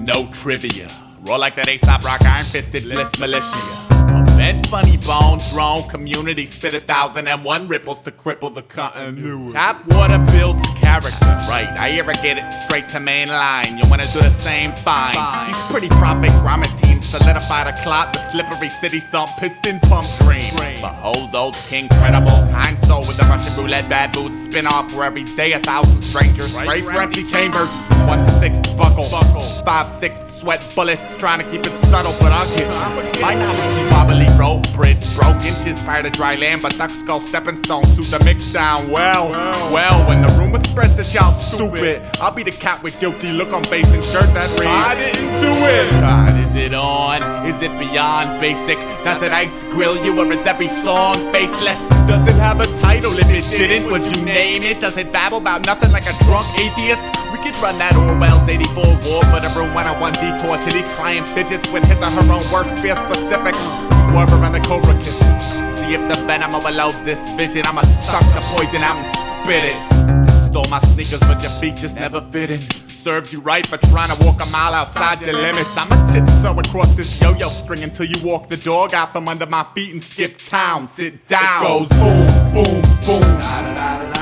No trivia. Roll like that Aesop rock iron fisted bliss militia. Bent funny bone, drone, community, spit a thousand and one ripples to cripple the continuity. Tap water builds character, right? I irrigate it straight to main line. You wanna do the same? Fine. These pretty profit grommet teams solidify the clot, the slippery city sump, piston pump dream. Behold old king credible, kind soul with the Russian roulette bad boots, spin off where every day a thousand strangers, right for empty chambers, one sixth buckle, five five sixth sweat bullets, trying to keep it subtle, but I'll get you. My novelty wobbly rope bridge broke inches prior to dry land, but duck skull stepping stone suit the mix down well. Well, when the rumor spreads that y'all stupid, I'll be the cat with guilty look on face and shirt that reads. I didn't do it. God, is it on? Is it beyond basic? Does it ice grill you or is every song baseless? Does it have a title? If it didn't, would you name it? Does it babble about nothing like a drunk atheist? We could run that Orwell's 84 war, but everyone on one detour till each client fidgets with his or her own work sphere specific. Swerve around the cobra kisses. See if the venom overloads this vision. I'ma suck the poison out and spit it. Stole my sneakers, but your feet just never fit in. Serves you right for trying to walk a mile outside your limits. I'ma tiptoe across this yo-yo string until you walk the dog out from under my feet and skip town. Sit down. It goes boom, boom, boom.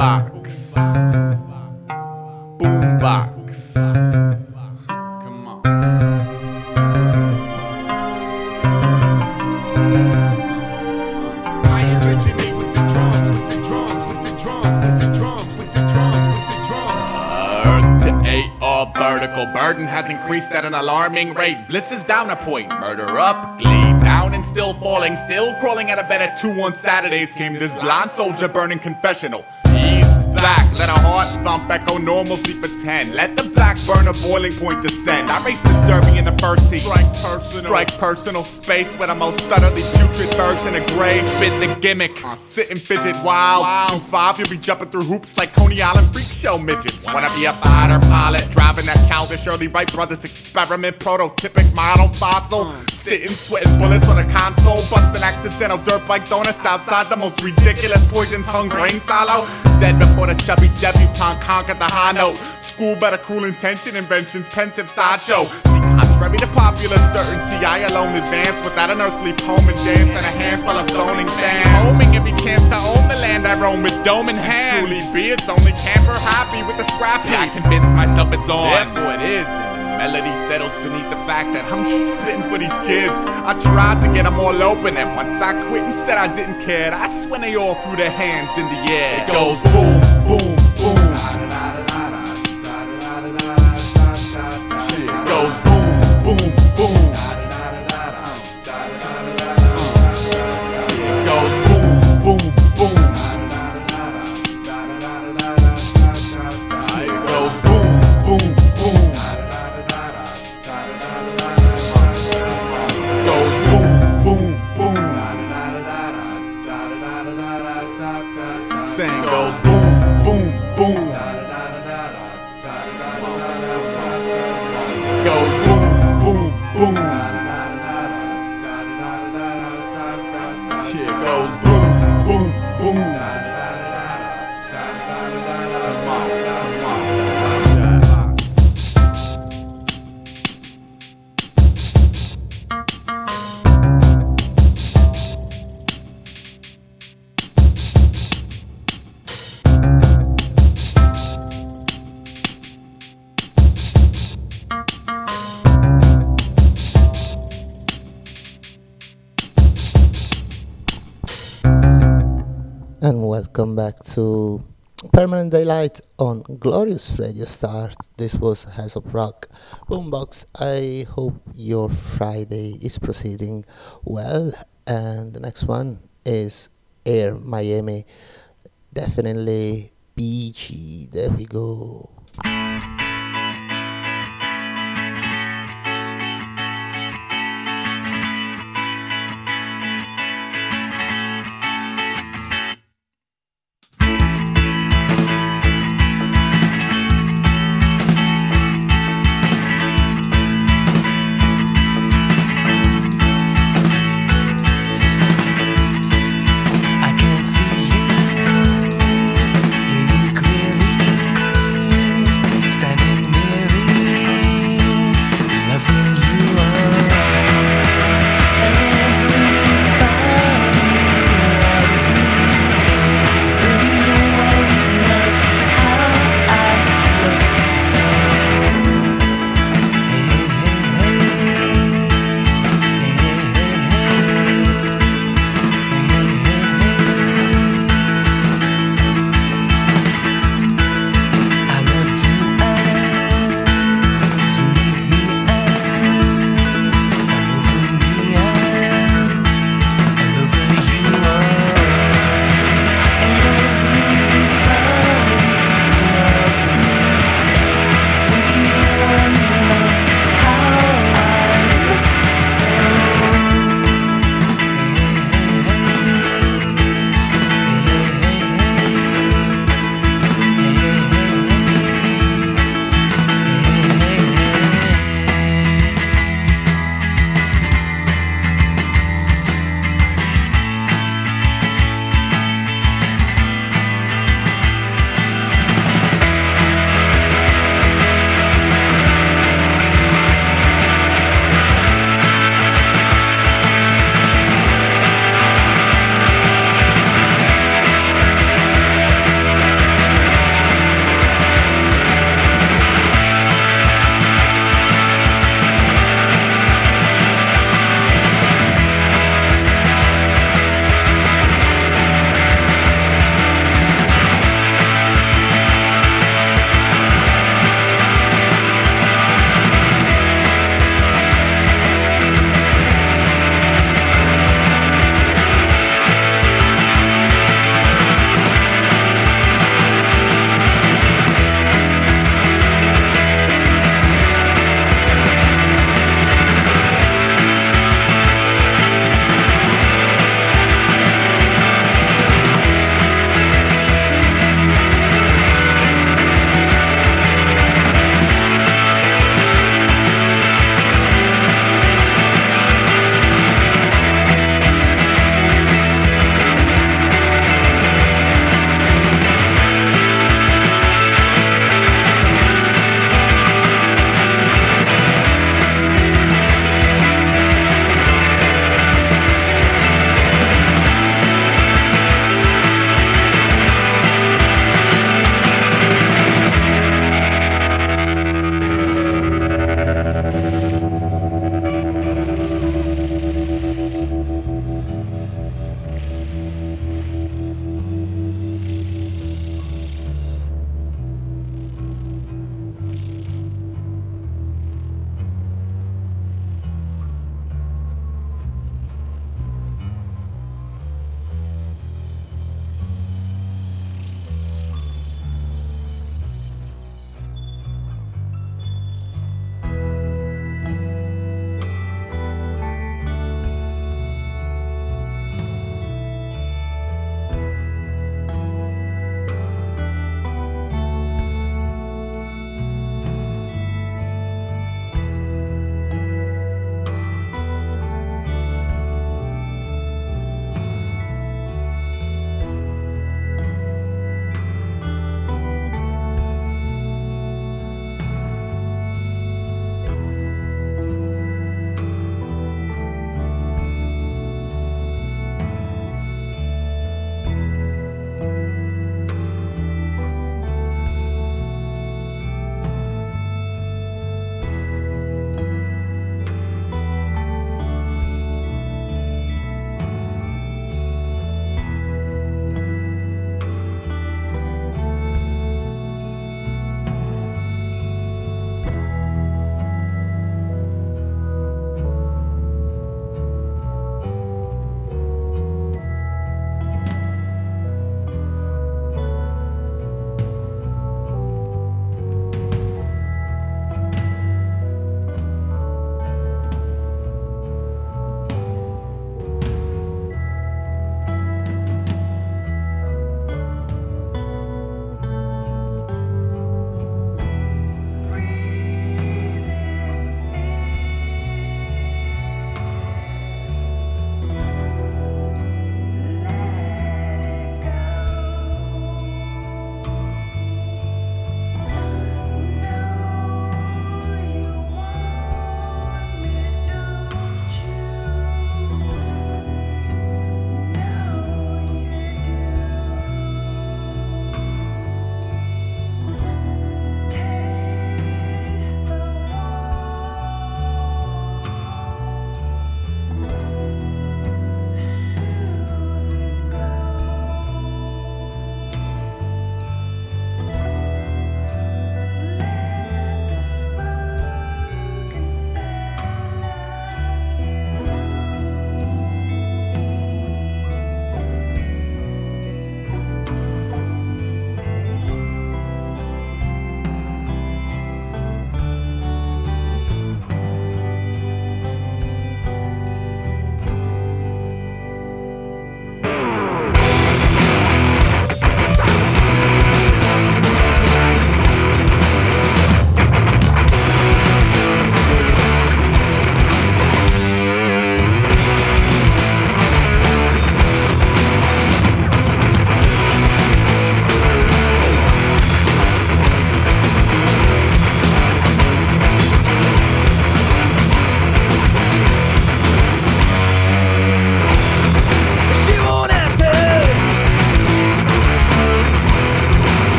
Boombox. Boombox. Come on. I originate with the drums, with the drums, with the drums, with the drums, with the drums, with the drums. Earth to eight, all vertical. Burden has increased at an alarming rate. Bliss is down a point. Murder up, glee down and still falling. Still crawling out of bed at 2 on Saturdays came this blonde soldier burning confessional. He's back, let a heart thump echo normalcy for 10. Let the black burner boiling point descend. I race the derby in the first heat. Strike personal. Strike personal space where the most stutterly putrid birds in a grave. Spit the gimmick. Uh, sit and fidget wild. Two five, you'll be jumping through hoops like Coney Island freak show midgets. Wanna be a fighter pilot, driving that childish early Wright brothers experiment, prototypic model fossil. Sitting, sweating bullets on a console, busting accidental dirt bike donuts outside the most ridiculous poison tongue grain silo. Dead before the chubby debutante conquered the high note. School better cruel intention, inventions, pensive sideshow. See, contrary to popular certainty, I alone advance without an earthly poem and dance and a handful of zoning fans. Homing every chance to own the land I roam with dome in hand. Truly be, it's only camper happy with the scrappy. I convince myself it's on. Therefore it is. Melody settles beneath the fact that I'm just spitting for these kids. I tried to get them all open, and once I quit and said I didn't care, I when they all threw their hands in the air. It goes boom, boom, boom. Welcome back to Permanent Daylight on Glorious Radio Start. This was Aesop Rock Boombox. I hope your Friday is proceeding well, and the next one is Air Miami. Definitely beachy. There we go.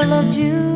I loved you.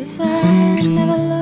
Cause I never loved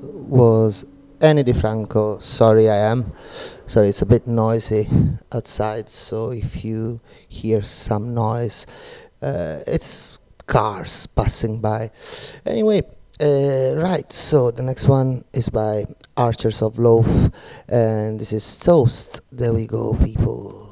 was Ani DiFranco, Sorry I Am. Sorry, it's a bit noisy outside, so if you hear some noise, uh, it's cars passing by. Anyway, uh, right, so the next one is by Archers of Loaf, and this is Toast. There we go, people.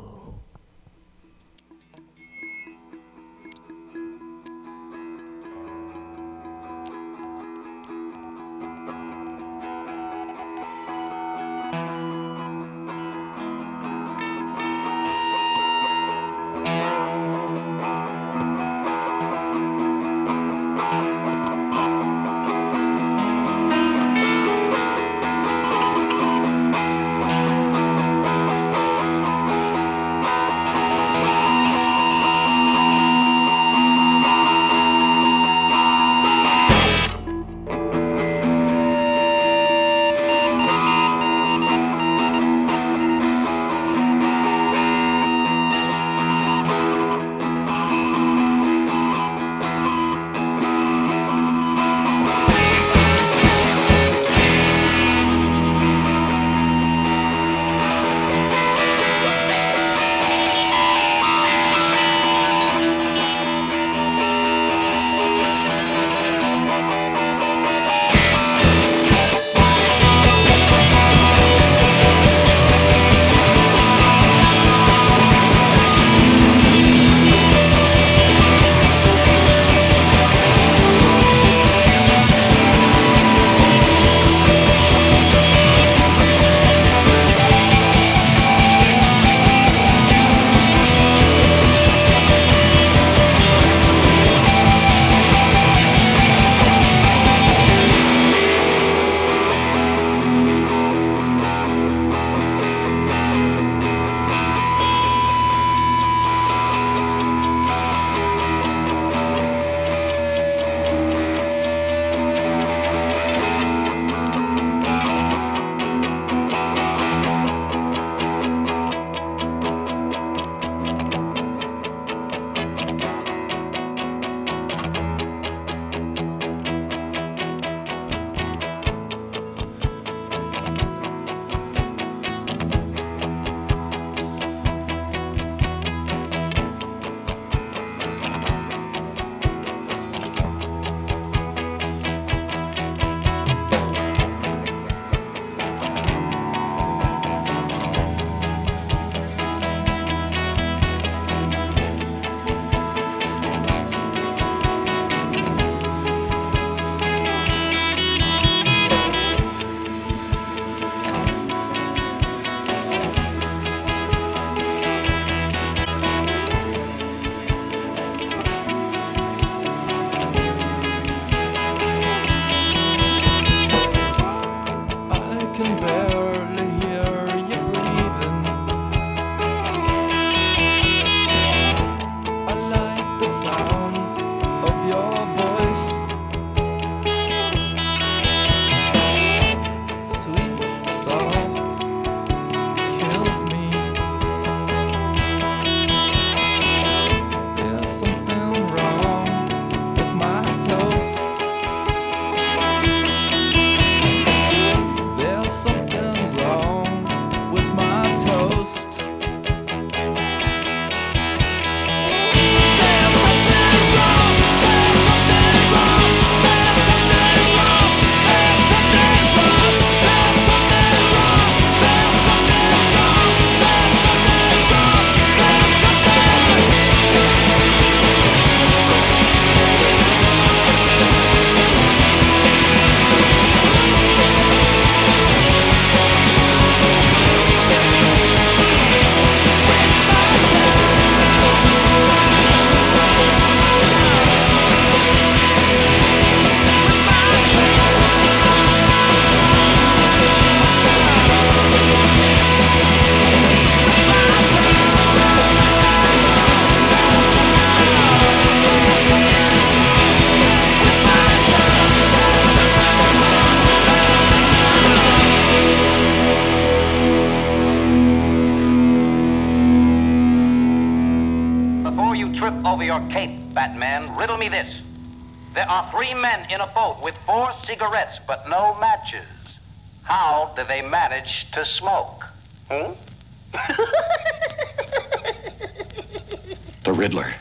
They manage to smoke? Hmm? The Riddler.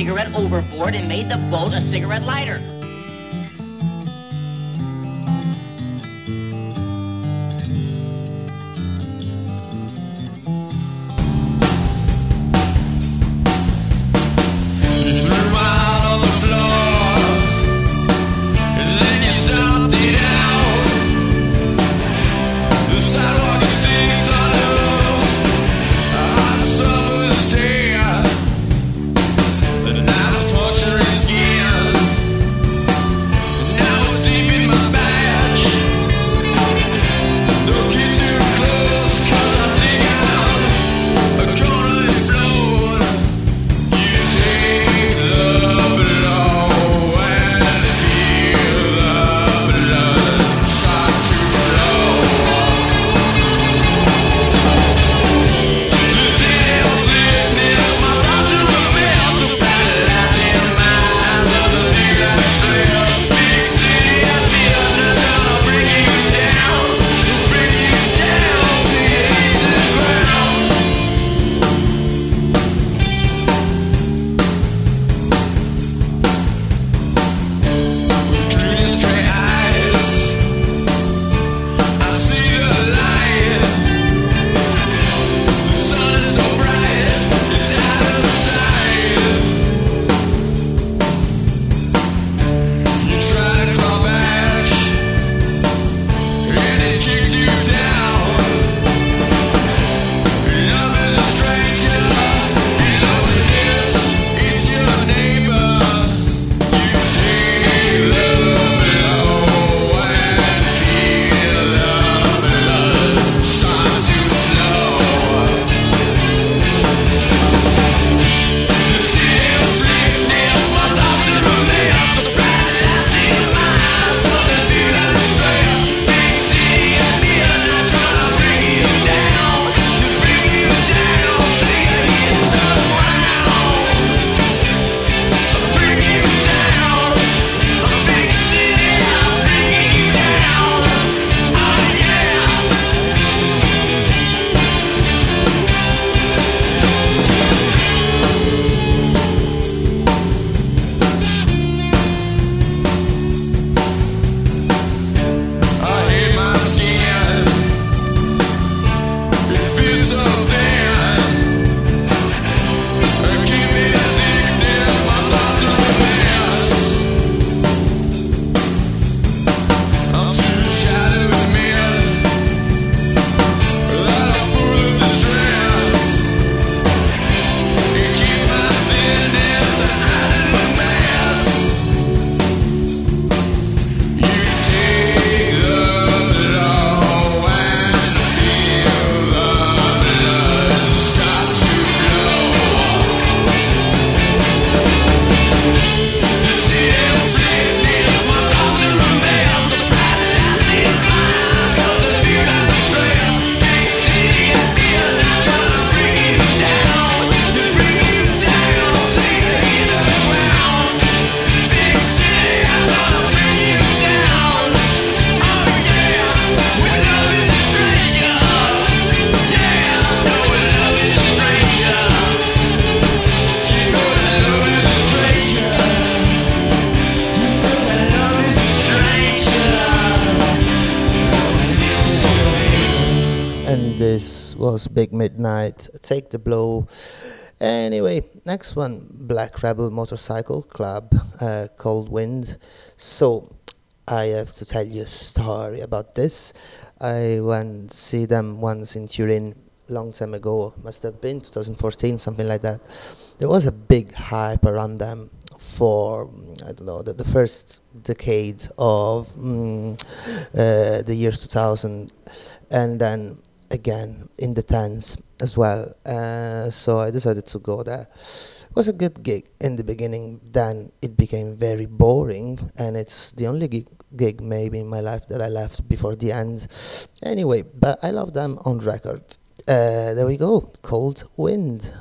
Cigarette overboard and made the boat a cigarette lighter. Big Midnight, Take the Blow. Anyway, next one, Black Rebel Motorcycle Club, uh, Cold Wind. So, I have to tell you a story about this. I went see them once in Turin long time ago, must have been 2014, something like that. There was a big hype around them for mm, I don't know the, the first decade of mm, uh, the year 2000, and then again in the tens as well. Uh, so I decided to go there. It was a good gig in the beginning. Then it became very boring, and it's the only gig, gig maybe in my life that I left before the end. Anyway, but I love them on record. Uh, there we go. Cold Wind.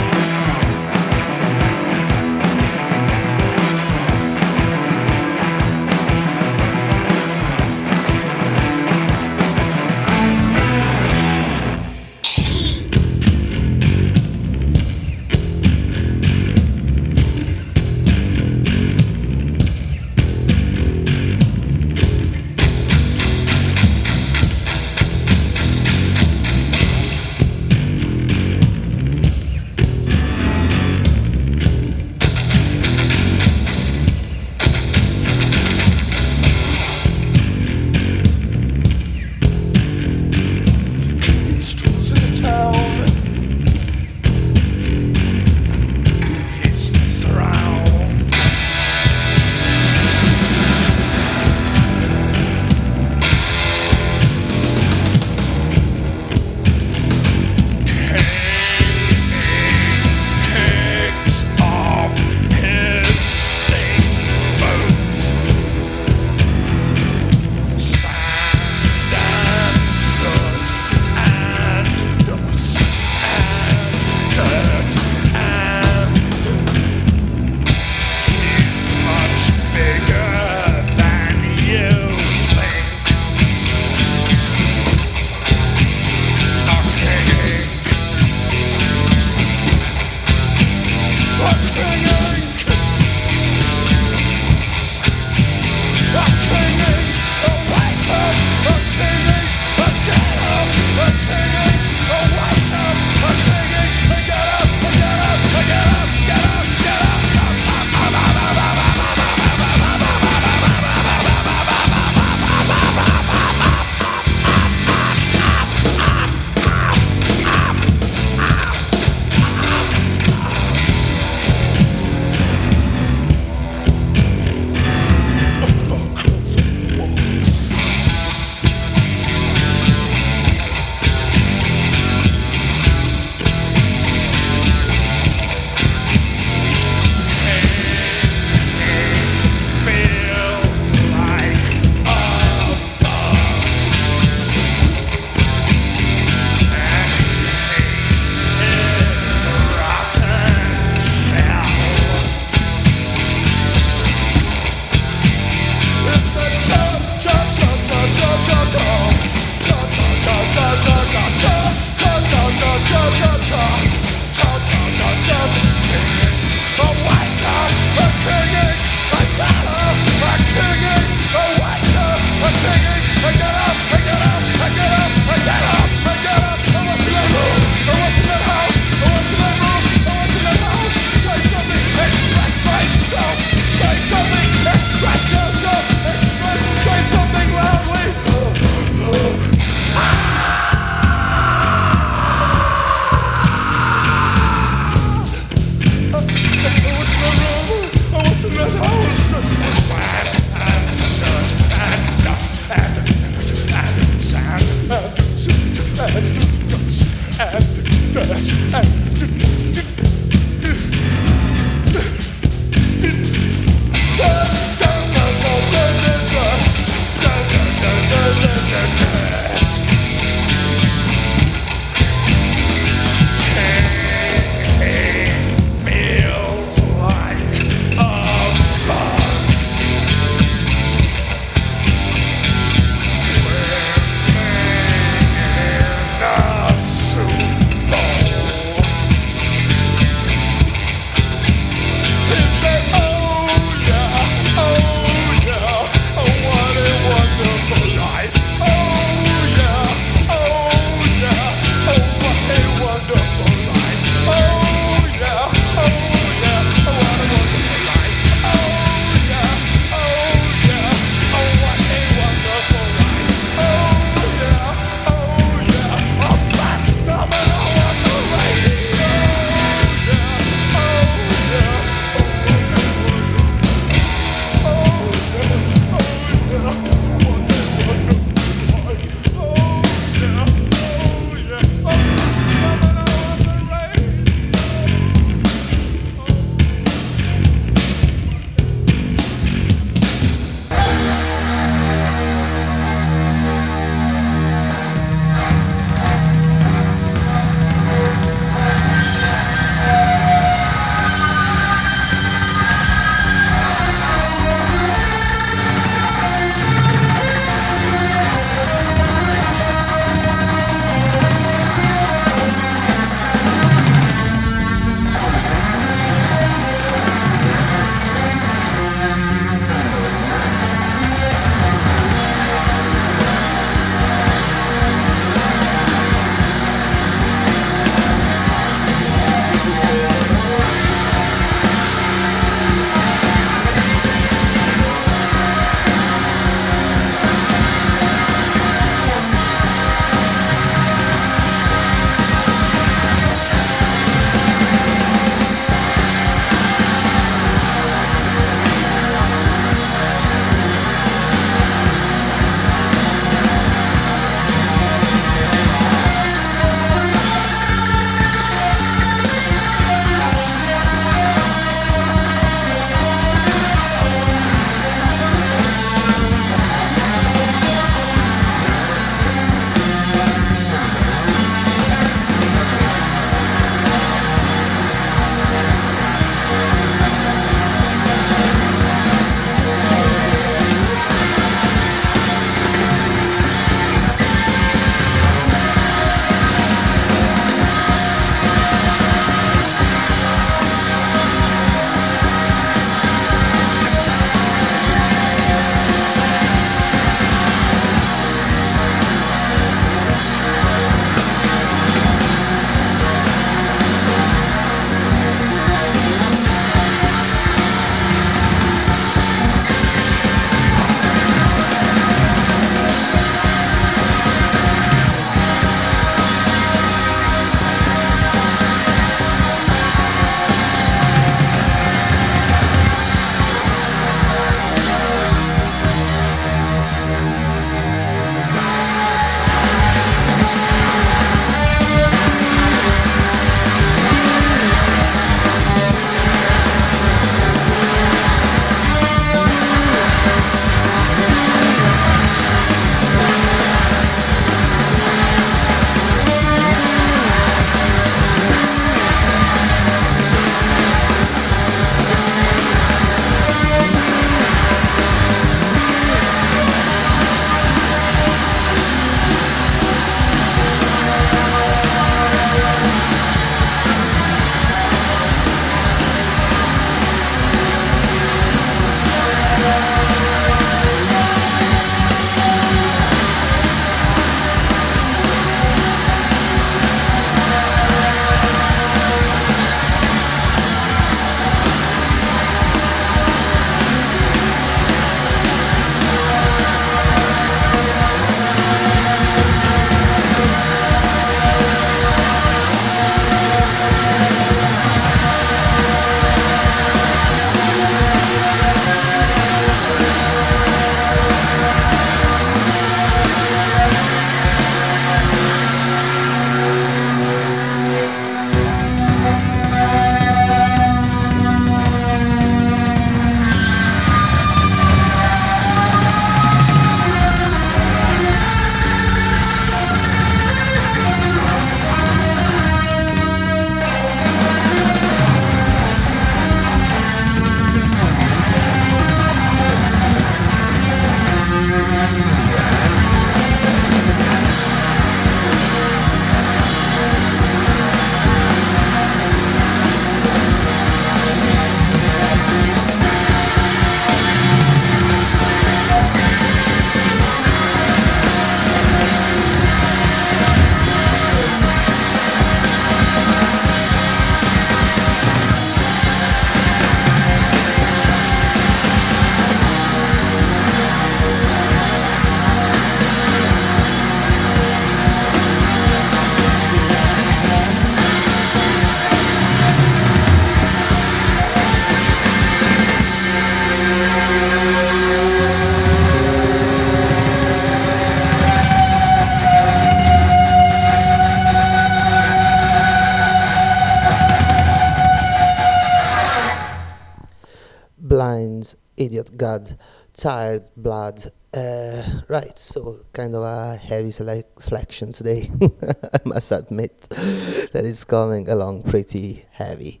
Tired blood. Uh, right, so kind of a heavy selection today. I must admit that it's coming along pretty heavy,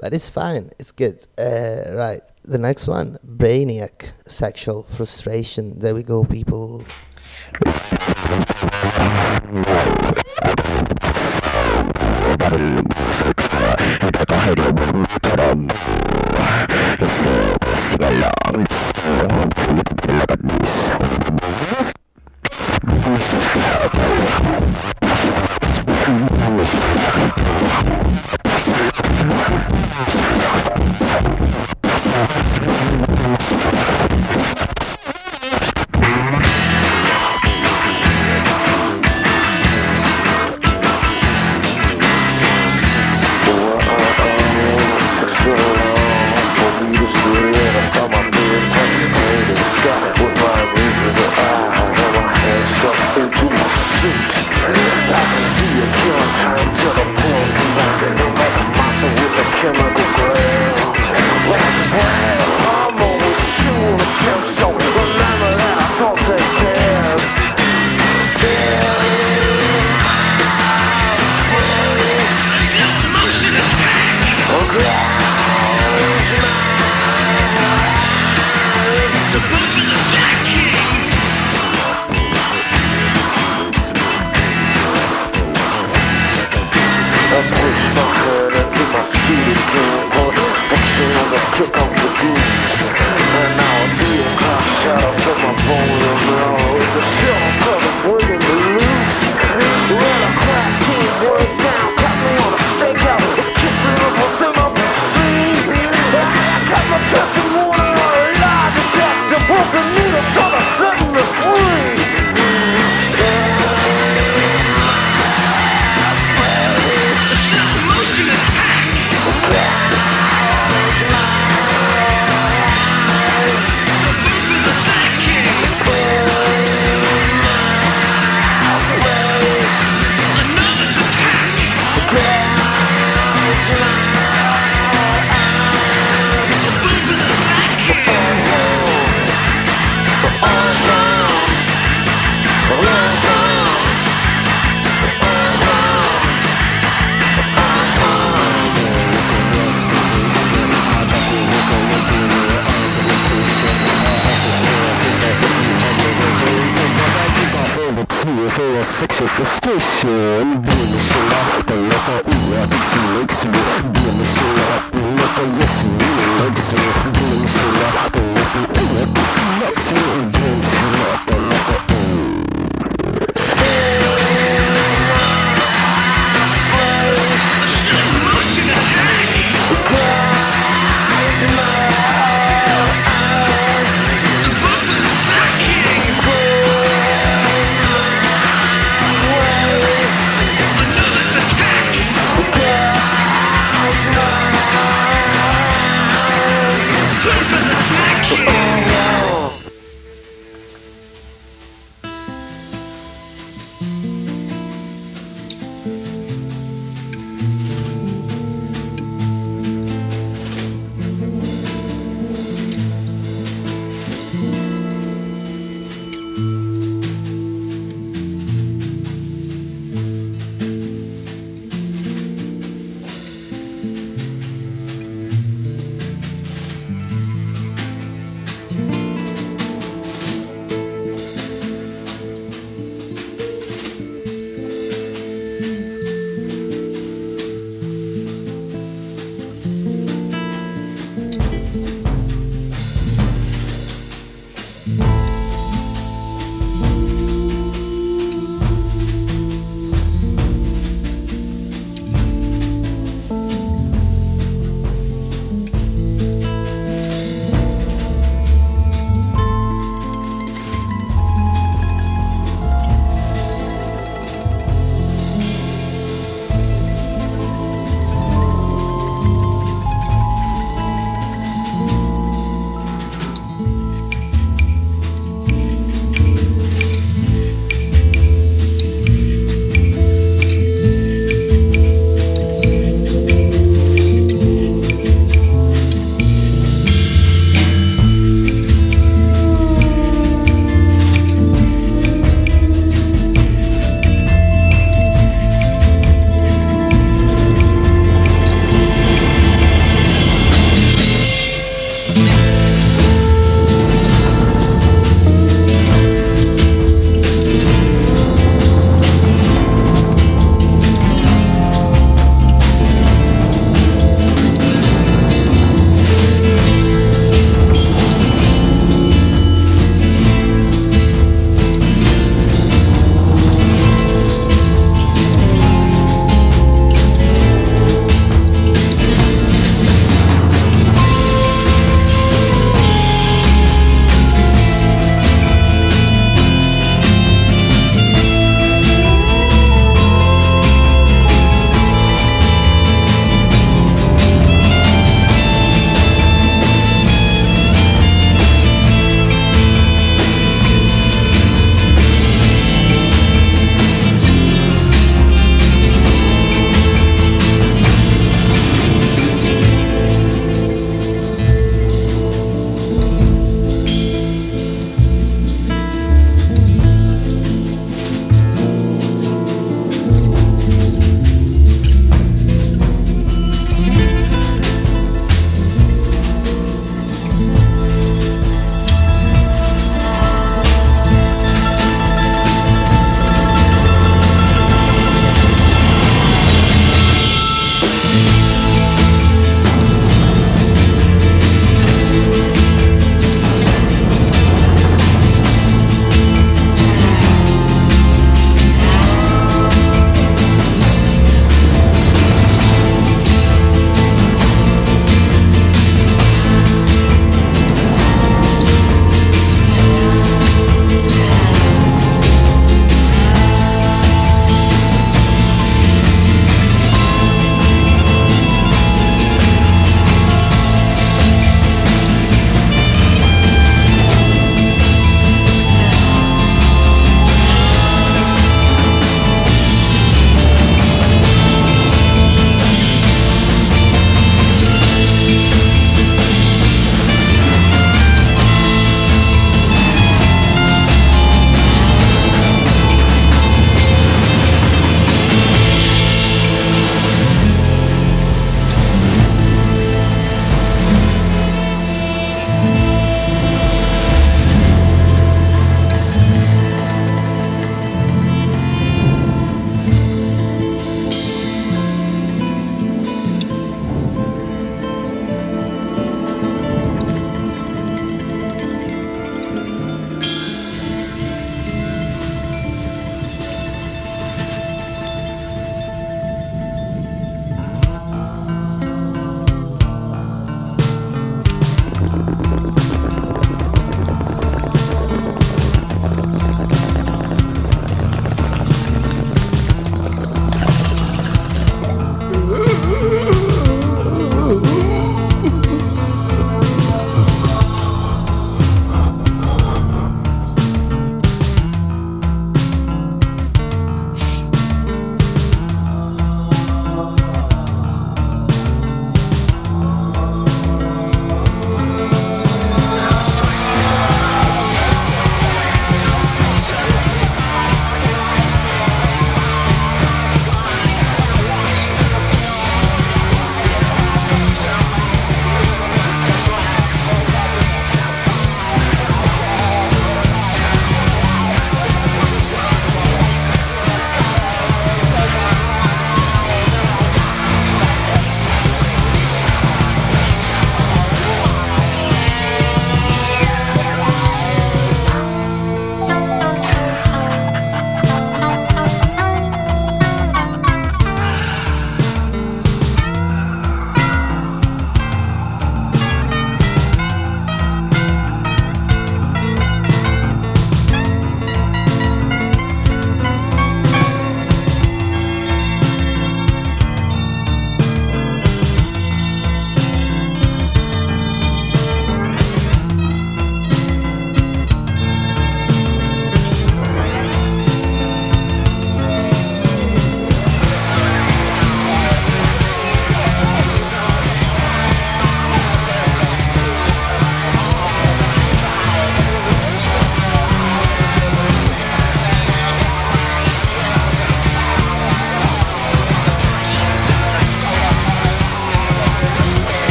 but it's fine, it's good. Uh, right, the next one Brainiac Sexual Frustration. There we go, people. but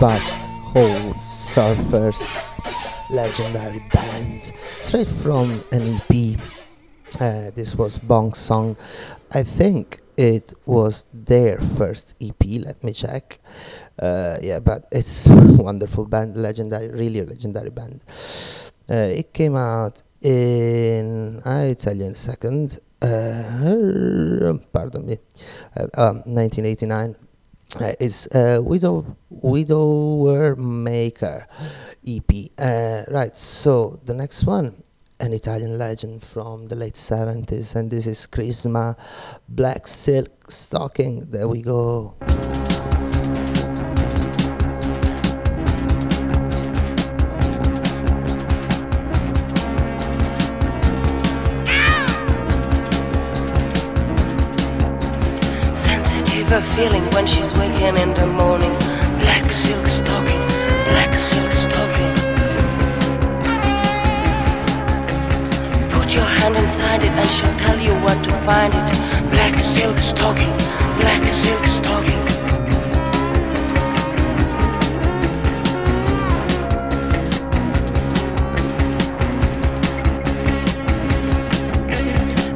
Butthole Surfers, legendary band, straight from an EP. Uh, this was Bong Song. I think it was their first EP. Let me check. Uh, yeah, but it's wonderful band, legendary, really legendary band. Uh, it came out in I tell you in a second. Uh, pardon me, uh, um, 1989. Uh, it's uh, Widow Widower Maker EP. Uh, right. So the next one, an Italian legend from the late 70s, and this is Chrisma Black Silk Stocking. There we go. A feeling when she's waking in the morning. Black silk stocking, black silk stocking. Put your hand inside it and she'll tell you where to find it. Black silk stocking, black silk stocking.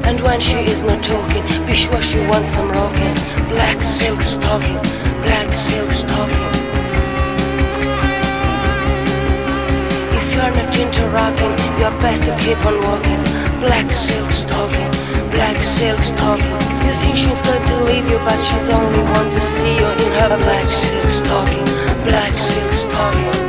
And when she is not talking, be sure she wants some rocking. Black silk stocking, black silk stocking. If you're not into rocking, you're best to keep on walking. Black silk stocking, black silk stocking. You think she's going to leave you, but she's only want to see you in her black silk stocking, black silk stocking.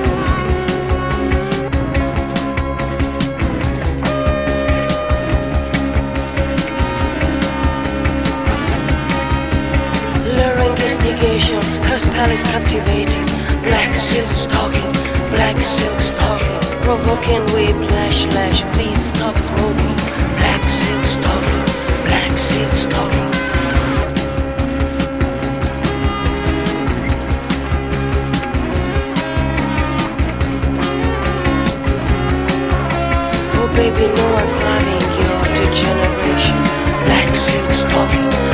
Luring her spell is captivating. Black silk stocking, black silk stocking. Provoking whiplash, lash, lash please stop smoking. Black silk stocking, black silk stocking. Oh baby, no one's loving your degeneration. Black silk stocking,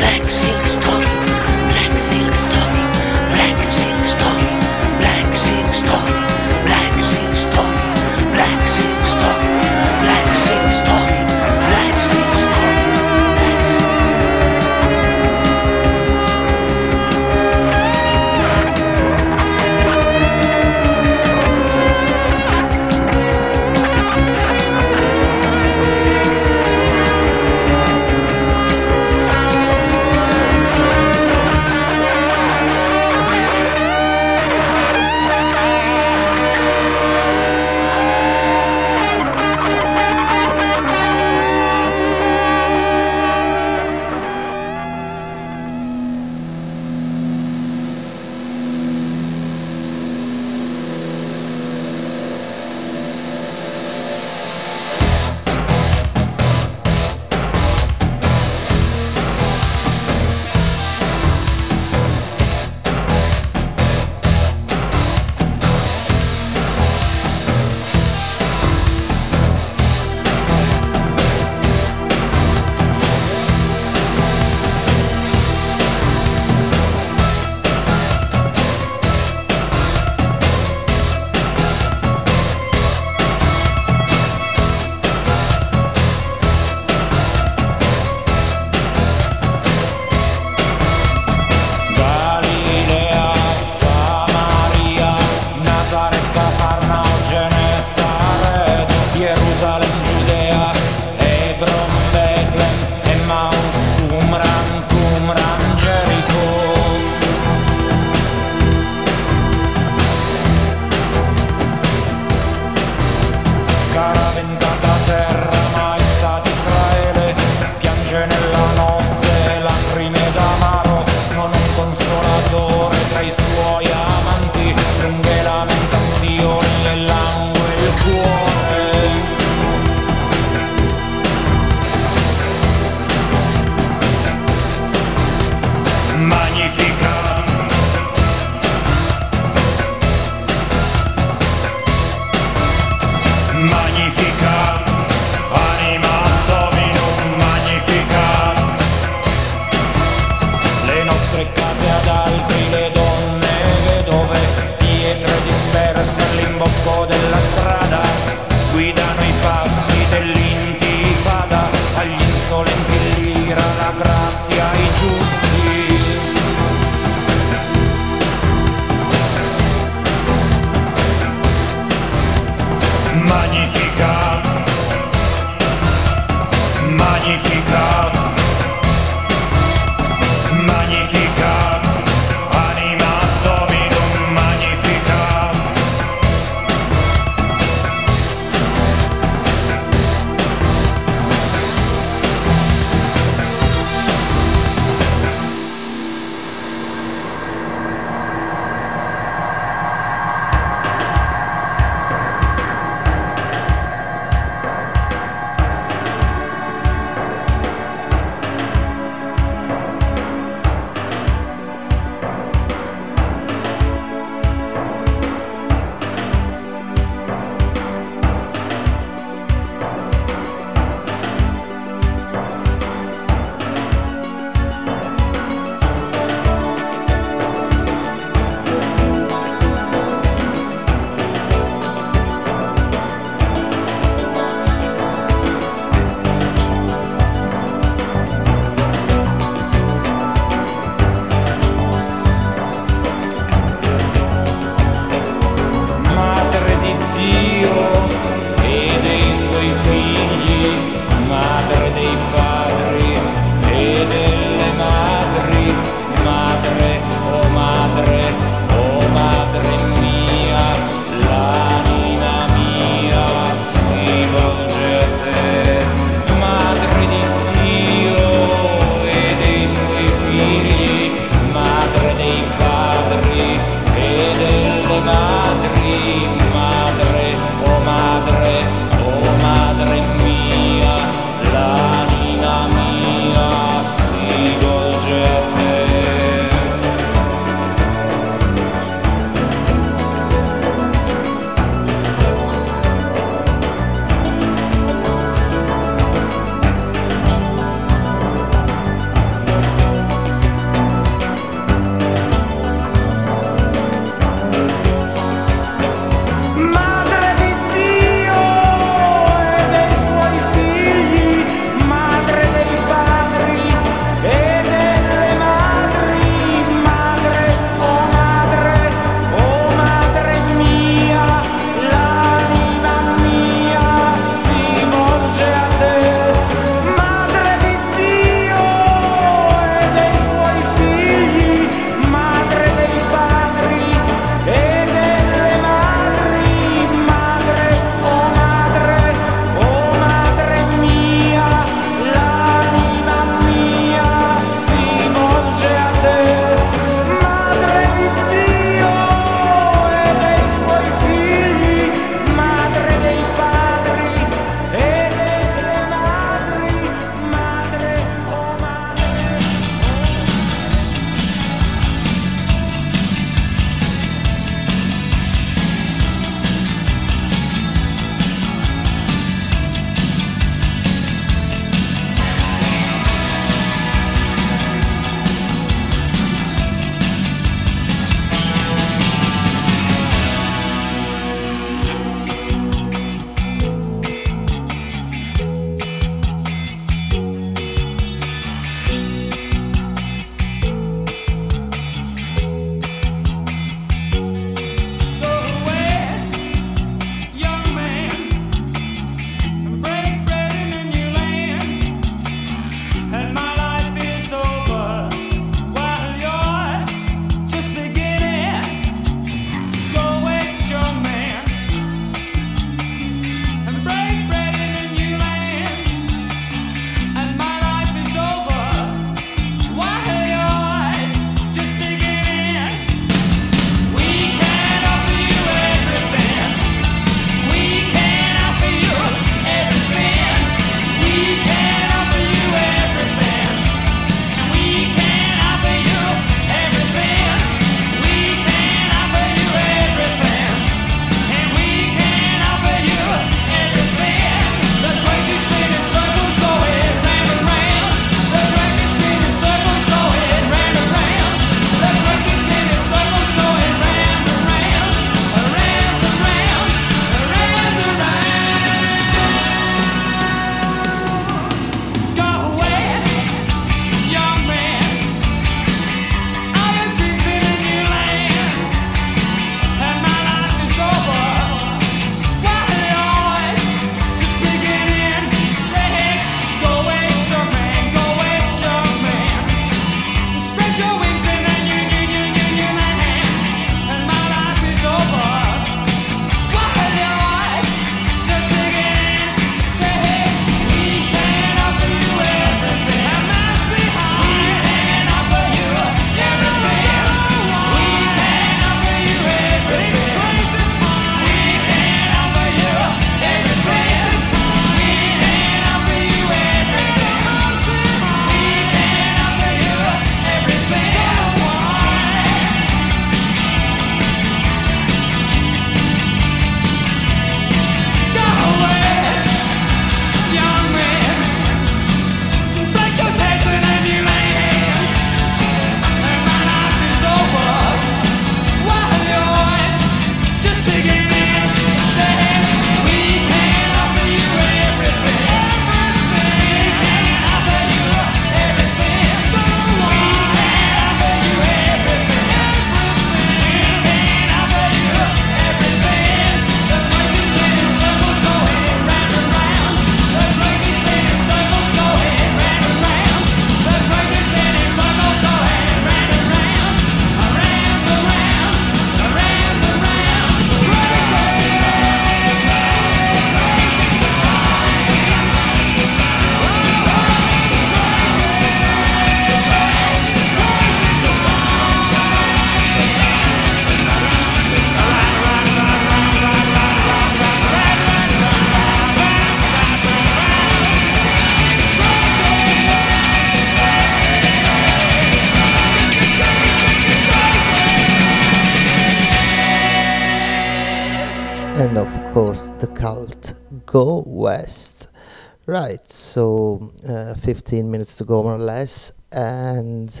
15 minutes to go more or less, and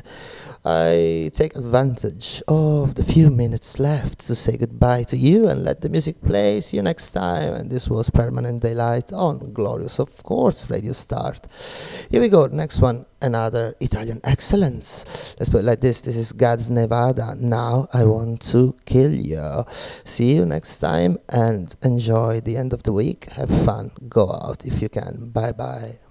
I take advantage of the few minutes left to say goodbye to you and let the music play. See you next time. And this was Permanent Daylight on Glorious, of course, Radio Start. Here we go. Next one, another Italian excellence. Let's put it like this. This is God's Nevada. Now I want to kill you. See you next time and enjoy the end of the week. Have fun. Go out if you can. Bye bye.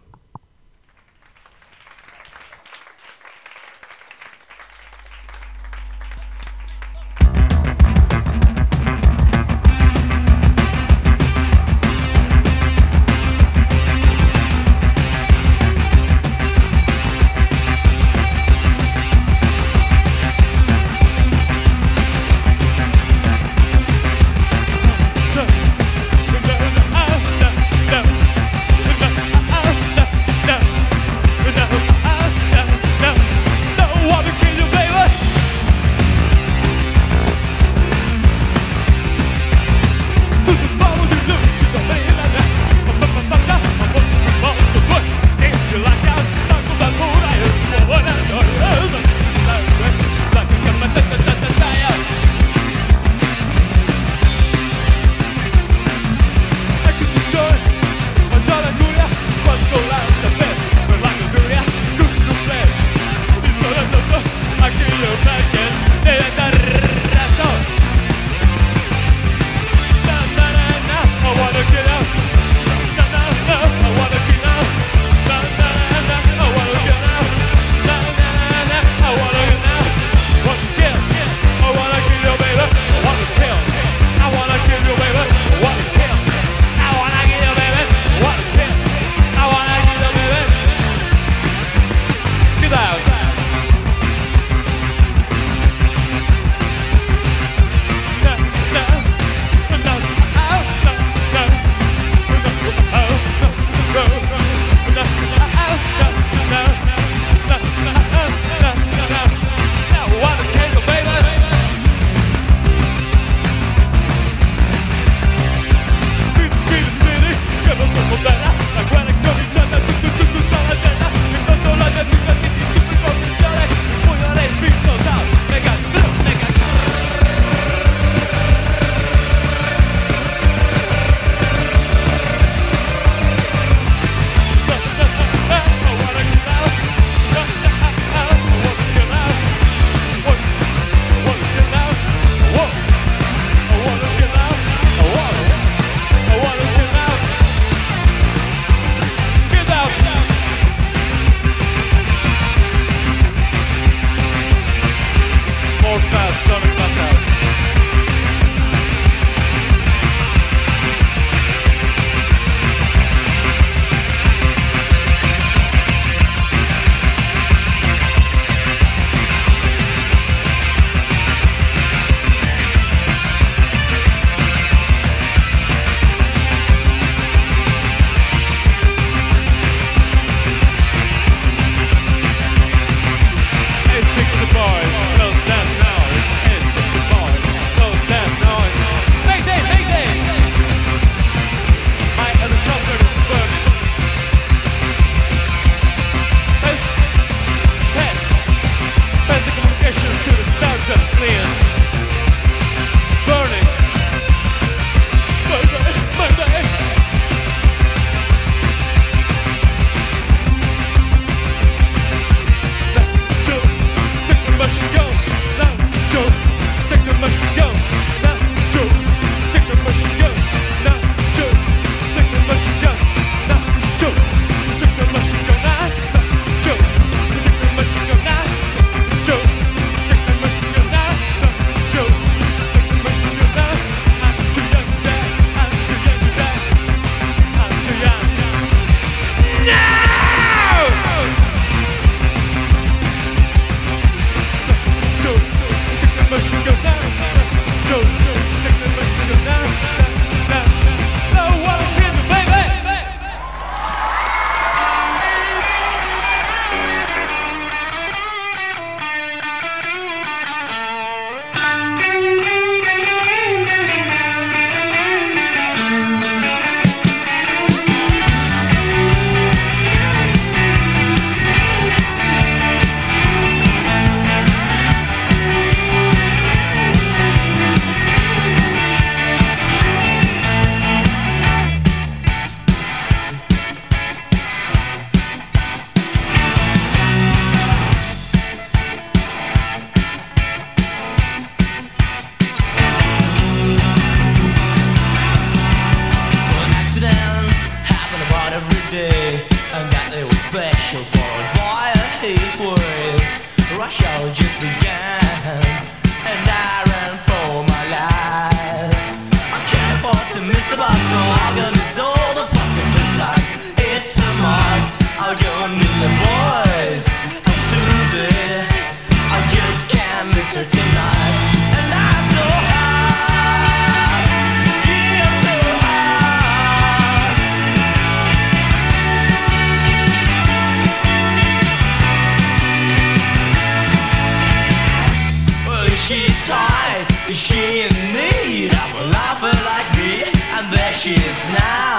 She is now.